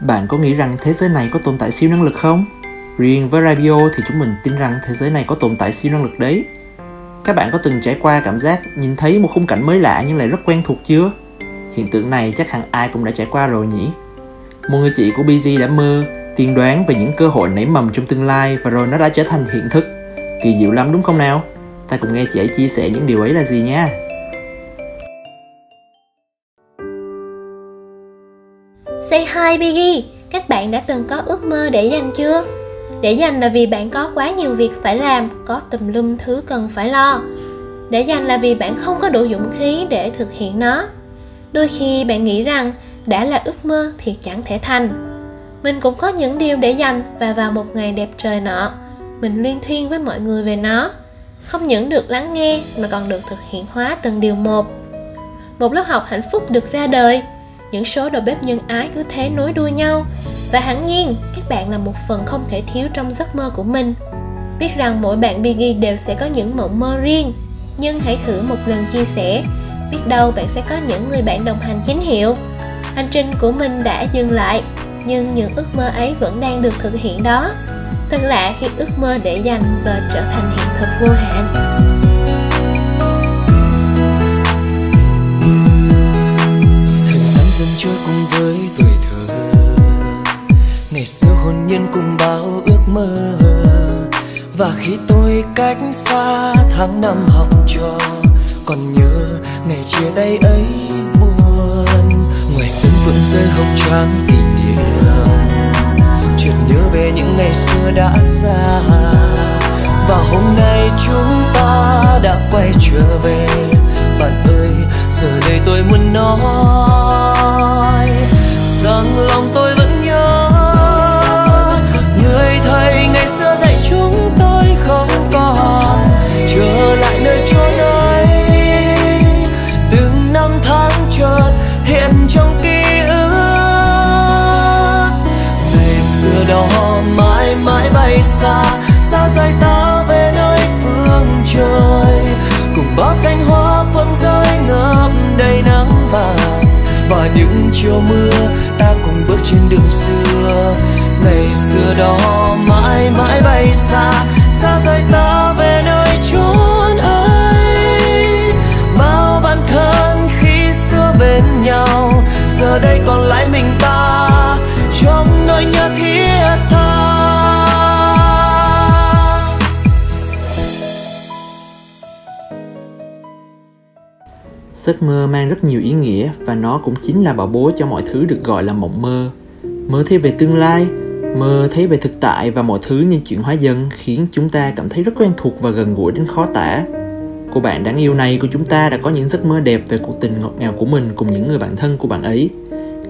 Bạn có nghĩ rằng thế giới này có tồn tại siêu năng lực không? Riêng với Rabio thì chúng mình tin rằng thế giới này có tồn tại siêu năng lực đấy. Các bạn có từng trải qua cảm giác nhìn thấy một khung cảnh mới lạ nhưng lại rất quen thuộc chưa? Hiện tượng này chắc hẳn ai cũng đã trải qua rồi nhỉ? Một người chị của BG đã mơ, tiên đoán về những cơ hội nảy mầm trong tương lai và rồi nó đã trở thành hiện thực. Kỳ diệu lắm đúng không nào? Ta cùng nghe chị ấy chia sẻ những điều ấy là gì nha. Say hi Biggie, các bạn đã từng có ước mơ để dành chưa? Để dành là vì bạn có quá nhiều việc phải làm, có tùm lum thứ cần phải lo. Để dành là vì bạn không có đủ dũng khí để thực hiện nó. Đôi khi bạn nghĩ rằng đã là ước mơ thì chẳng thể thành. Mình cũng có những điều để dành và vào một ngày đẹp trời nọ, mình liên thuyên với mọi người về nó. Không những được lắng nghe mà còn được thực hiện hóa từng điều một. Một lớp học hạnh phúc được ra đời, những số đầu bếp nhân ái cứ thế nối đuôi nhau. Và hẳn nhiên, các bạn là một phần không thể thiếu trong giấc mơ của mình. Biết rằng mỗi bạn Biggie đều sẽ có những mộng mơ riêng. Nhưng hãy thử một lần chia sẻ. Biết đâu bạn sẽ có những người bạn đồng hành chính hiệu. Hành trình của mình đã dừng lại, nhưng những ước mơ ấy vẫn đang được thực hiện đó. Thật lạ khi ước mơ để dành giờ trở thành hiện thực vô hạn. Xưa hồn nhiên cùng bao ước mơ. Và khi tôi cách xa tháng năm học trò, còn nhớ ngày chia tay ấy buồn. Ngoài sân vẫn rơi hồng trắng kỷ niệm chợt nhớ về những ngày xưa đã xa. Và hôm nay chúng ta đã quay trở về. Bạn ơi, giờ đây tôi muốn nói nơi xa xa rời ta về nơi phương trời. Cùng bao cánh hoa phân rơi ngập đầy nắng vàng, và những chiều mưa ta cùng bước trên đường xưa. Ngày xưa đó mãi mãi bay xa xa rời ta về nơi Giấc mơ mang rất nhiều ý nghĩa và nó cũng chính là bảo bối cho mọi thứ được gọi là mộng mơ. Mơ thấy về tương lai, mơ thấy về thực tại và mọi thứ nhân chuyển hóa dần khiến chúng ta cảm thấy rất quen thuộc và gần gũi đến khó tả. Cô bạn đáng yêu này của chúng ta đã có những giấc mơ đẹp về cuộc tình ngọt ngào của mình cùng những người bạn thân của bạn ấy.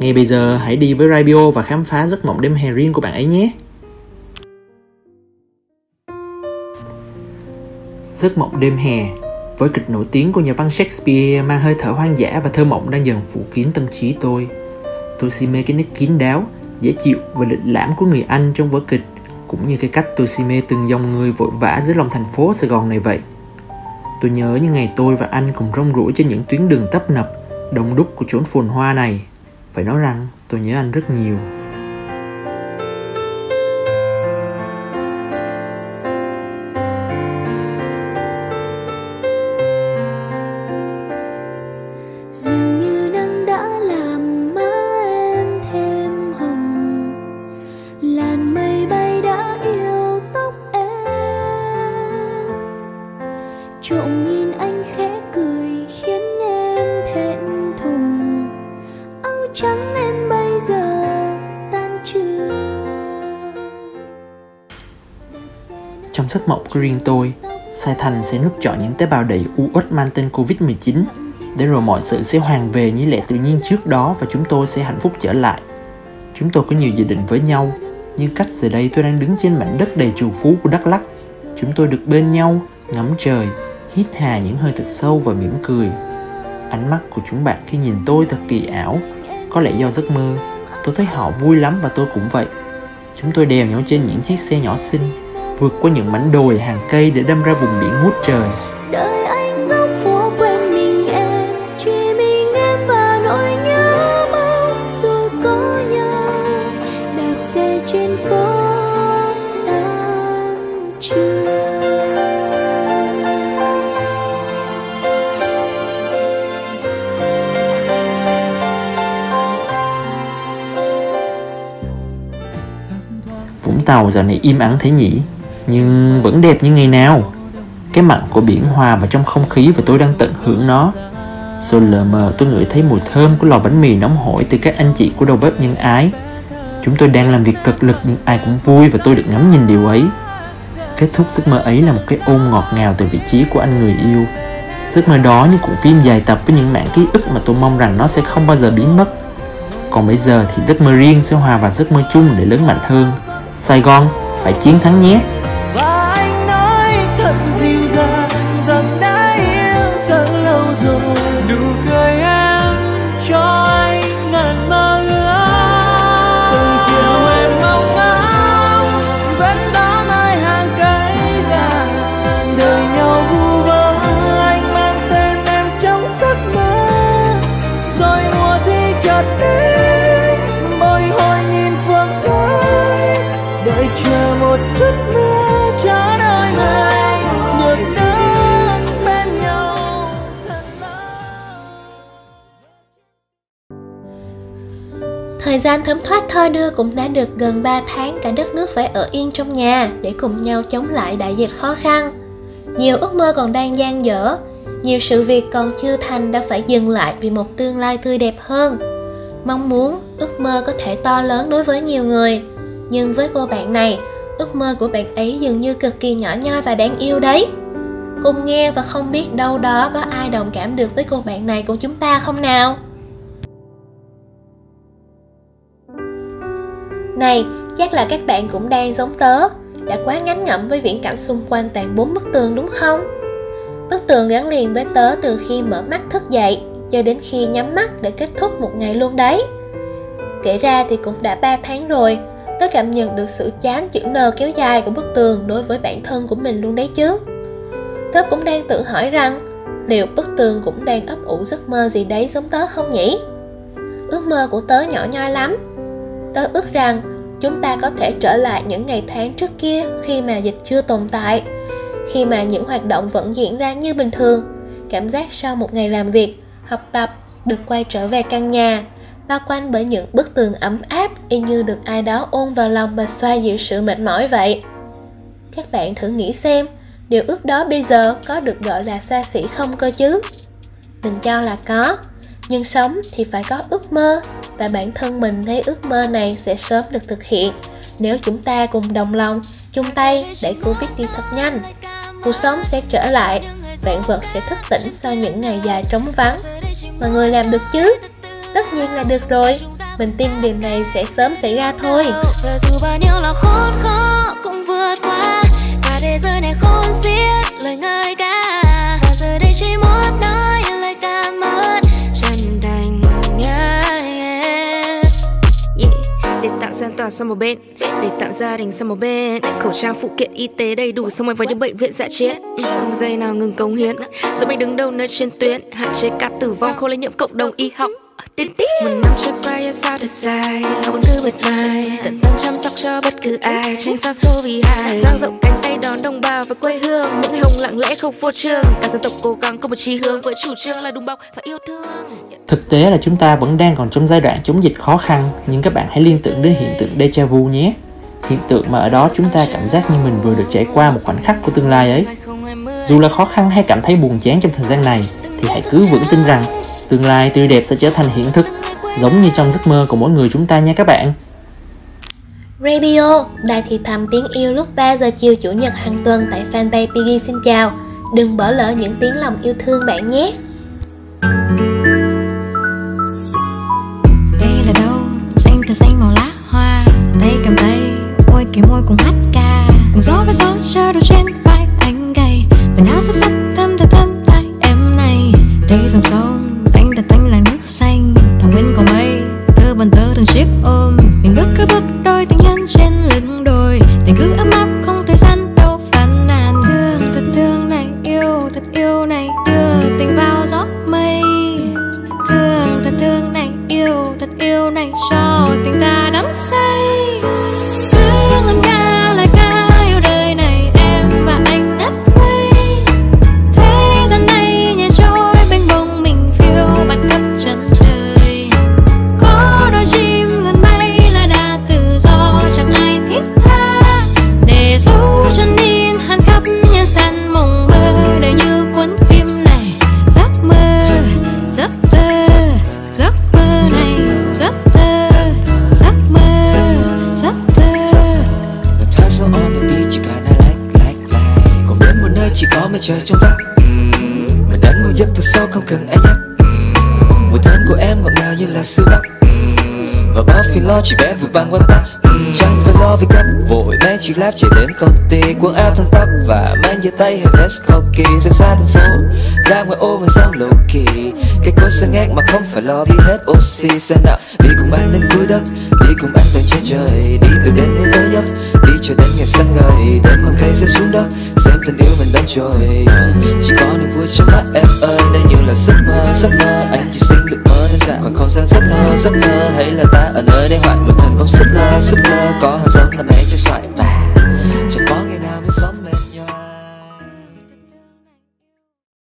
Ngay bây giờ hãy đi với Rabio và khám phá giấc mộng đêm hè riêng của bạn ấy nhé. Giấc mộng đêm hè với kịch nổi tiếng của nhà văn Shakespeare mang hơi thở hoang dã và thơ mộng đang dần phủ kín tâm trí tôi. Tôi si mê cái nét kín đáo, dễ chịu và lịch lãm của người Anh trong vở kịch, cũng như cái cách tôi si mê từng dòng người vội vã giữa lòng thành phố Sài Gòn này vậy. Tôi nhớ những ngày tôi và anh cùng rong ruổi trên những tuyến đường tấp nập, đông đúc của chốn phồn hoa này. Phải nói rằng tôi nhớ anh rất nhiều. Trộm nhìn anh khẽ cười khiến em thẹn thùng. Áo trắng em bây giờ tan trường Trong giấc mộng của riêng tôi, Sai Thành sẽ nút chọn những tế bào đầy u uất mang tên Covid-19 để rồi mọi sự sẽ hoàn về như lẽ tự nhiên trước đó và chúng tôi sẽ hạnh phúc trở lại. Chúng tôi có nhiều dự định với nhau, nhưng cách giờ đây tôi đang đứng trên mảnh đất đầy trù phú của Đắk lắc Chúng tôi được bên nhau, ngắm trời, hít hà những hơi thật sâu và mỉm cười. Ánh mắt của chúng bạn khi nhìn tôi thật kỳ ảo, có lẽ do giấc mơ. Tôi thấy họ vui lắm và tôi cũng vậy. Chúng tôi đèo nhau trên những chiếc xe nhỏ xinh, vượt qua những mảnh đồi hàng cây để đâm ra vùng biển ngút trời. Tàu giờ này im ắng thế nhỉ? Nhưng vẫn đẹp như ngày nào. Cái mặn của biển hòa vào trong không khí và tôi đang tận hưởng nó. Rồi lờ mờ, tôi ngửi thấy mùi thơm của lò bánh mì nóng hổi từ các anh chị của đầu bếp nhân ái. Chúng tôi đang làm việc cực lực nhưng ai cũng vui và tôi được ngắm nhìn điều ấy. Kết thúc giấc mơ ấy là một cái ôm ngọt ngào từ vị trí của anh người yêu. Giấc mơ đó như cuộn phim dài tập với những mảng ký ức mà tôi mong rằng nó sẽ không bao giờ biến mất. Còn bây giờ thì giấc mơ riêng sẽ hòa vào giấc mơ chung để lớn mạnh hơn. Sài Gòn phải chiến thắng nhé. Chờ một chút mưa cho đôi người được đứng bên nhau thật lâu Thời gian thấm thoát thơ đưa cũng đã được gần 3 tháng cả đất nước phải ở yên trong nhà để cùng nhau chống lại đại dịch khó khăn. Nhiều ước mơ còn đang dang dở, nhiều sự việc còn chưa thành đã phải dừng lại vì một tương lai tươi đẹp hơn. Mong muốn, ước mơ có thể to lớn đối với nhiều người, nhưng với cô bạn này, ước mơ của bạn ấy dường như cực kỳ nhỏ nhoi và đáng yêu đấy. Cùng nghe và không biết đâu đó có ai đồng cảm được với cô bạn này của chúng ta không nào? Này, chắc là các bạn cũng đang giống tớ Đã quá ngán ngẩm với viễn cảnh xung quanh toàn bốn bức tường đúng không? Bức tường gắn liền với tớ từ khi mở mắt thức dậy Cho đến khi nhắm mắt để kết thúc một ngày luôn đấy Kể ra thì cũng đã 3 tháng rồi Tớ cảm nhận được sự chán chữ N kéo dài của bức tường đối với bản thân của mình luôn đấy chứ? Tớ cũng đang tự hỏi rằng, Liệu bức tường cũng đang ấp ủ giấc mơ gì đấy giống tớ không nhỉ? Ước mơ của tớ nhỏ nhoi lắm. Tớ ước rằng chúng ta có thể trở lại những ngày tháng trước kia khi mà dịch chưa tồn tại, khi mà những hoạt động vẫn diễn ra như bình thường. Cảm giác sau một ngày làm việc, học tập, được quay trở về căn nhà bao quanh bởi những bức tường ấm áp, y như được ai đó ôm vào lòng và xoa dịu sự mệt mỏi vậy. Các bạn thử nghĩ xem, điều ước đó bây giờ có được gọi là xa xỉ không cơ chứ? Mình cho là có, nhưng sống thì phải có ước mơ, và bản thân mình thấy ước mơ này sẽ sớm được thực hiện. Nếu chúng ta cùng đồng lòng, chung tay để covid đi thật nhanh, cuộc sống sẽ trở lại, vạn vật sẽ thức tỉnh sau những ngày dài trống vắng. Mọi người làm được chứ? Tất nhiên là được rồi. Mình tin điều này sẽ sớm xảy ra thôi. Và dù bao nhiêu là khốn khó cũng vượt qua cả thế giới này khôn xiết lời ngợi ca. Và giờ đây chỉ muốn nói lời cảm ơn chân thành yeah, yeah. Yeah. Để tạo gian toàn sang một bên Để tạo gia đình sang một bên. Khẩu trang phụ kiện y tế đầy đủ Xong rồi vào những bệnh viện dạ chiến. Ừ, không giây nào ngừng cống hiến. Giờ mình đứng đầu nơi trên tuyến Hạn chế ca tử vong không lây nhiễm cộng đồng y học. Tiến tiến Một năm trôi qua yên sao thật dài? Học ứng thư bật vai Tận tâm chăm sóc cho bất cứ ai. Tránh SARS-CoV-2 Giang rộng cánh tay đón đồng bào về quê hương. Những ngày hồng lặng lẽ không phô trương. Cả dân tộc cố gắng có một chí hướng Với chủ trương là đùm bọc và yêu thương. Thực tế là chúng ta vẫn đang còn trong giai đoạn chống dịch khó khăn Nhưng các bạn hãy liên tưởng đến hiện tượng déjà vu nhé. Hiện tượng mà ở đó chúng ta cảm giác như mình vừa được trải qua một khoảnh khắc của tương lai ấy. Dù là khó khăn hay cảm thấy buồn chán trong thời gian này Thì hãy cứ vững tin rằng Tương lai tươi đẹp sẽ trở thành hiện thực Giống như trong giấc mơ của mỗi người chúng ta nha các bạn Radio, đài thì thầm tiếng yêu lúc 3 giờ chiều chủ nhật hàng tuần tại fanpage Piggy xin chào. Đừng bỏ lỡ những tiếng lòng yêu thương bạn nhé. đây là đâu xanh thật xanh màu lá hoa tay cầm tay môi kề môi cùng hát ca cùng gió với gió chờ đôi trên thật thương này yêu thật yêu này cho chơi trong vắt mình đánh một giấc thật sâu không cần ai nhắc. Mùi thơm của em ngọt ngào như là sữa bắc và bao phiền lo chỉ bé vừa băng quan ta. Chẳng phải lo vì gấp, vội mang chiếc láp chạy đến công ty quần áo thăng tắp. Và mang giày tay hay vest cocky ra xa thành phố. Ra ngoài ô mình sang low kỳ cái cô sẽ ngát mà không phải lo đi hết. Oxy xem nào. Đi cùng anh đến cuối đất. Đi cùng anh tận trên trời. Đi từ đến đến trôi. Chỉ có niềm vui trong mắt em ơi đây như là giấc mơ giấc mơ, anh chỉ xin được mơ đơn giản. Còn không gian giấc thơ giấc mơ hay là ta ở nơi đây hoại một thần bóng giấc lơ giấc lơ có hàng giống là mẹ cho xoài. Vàng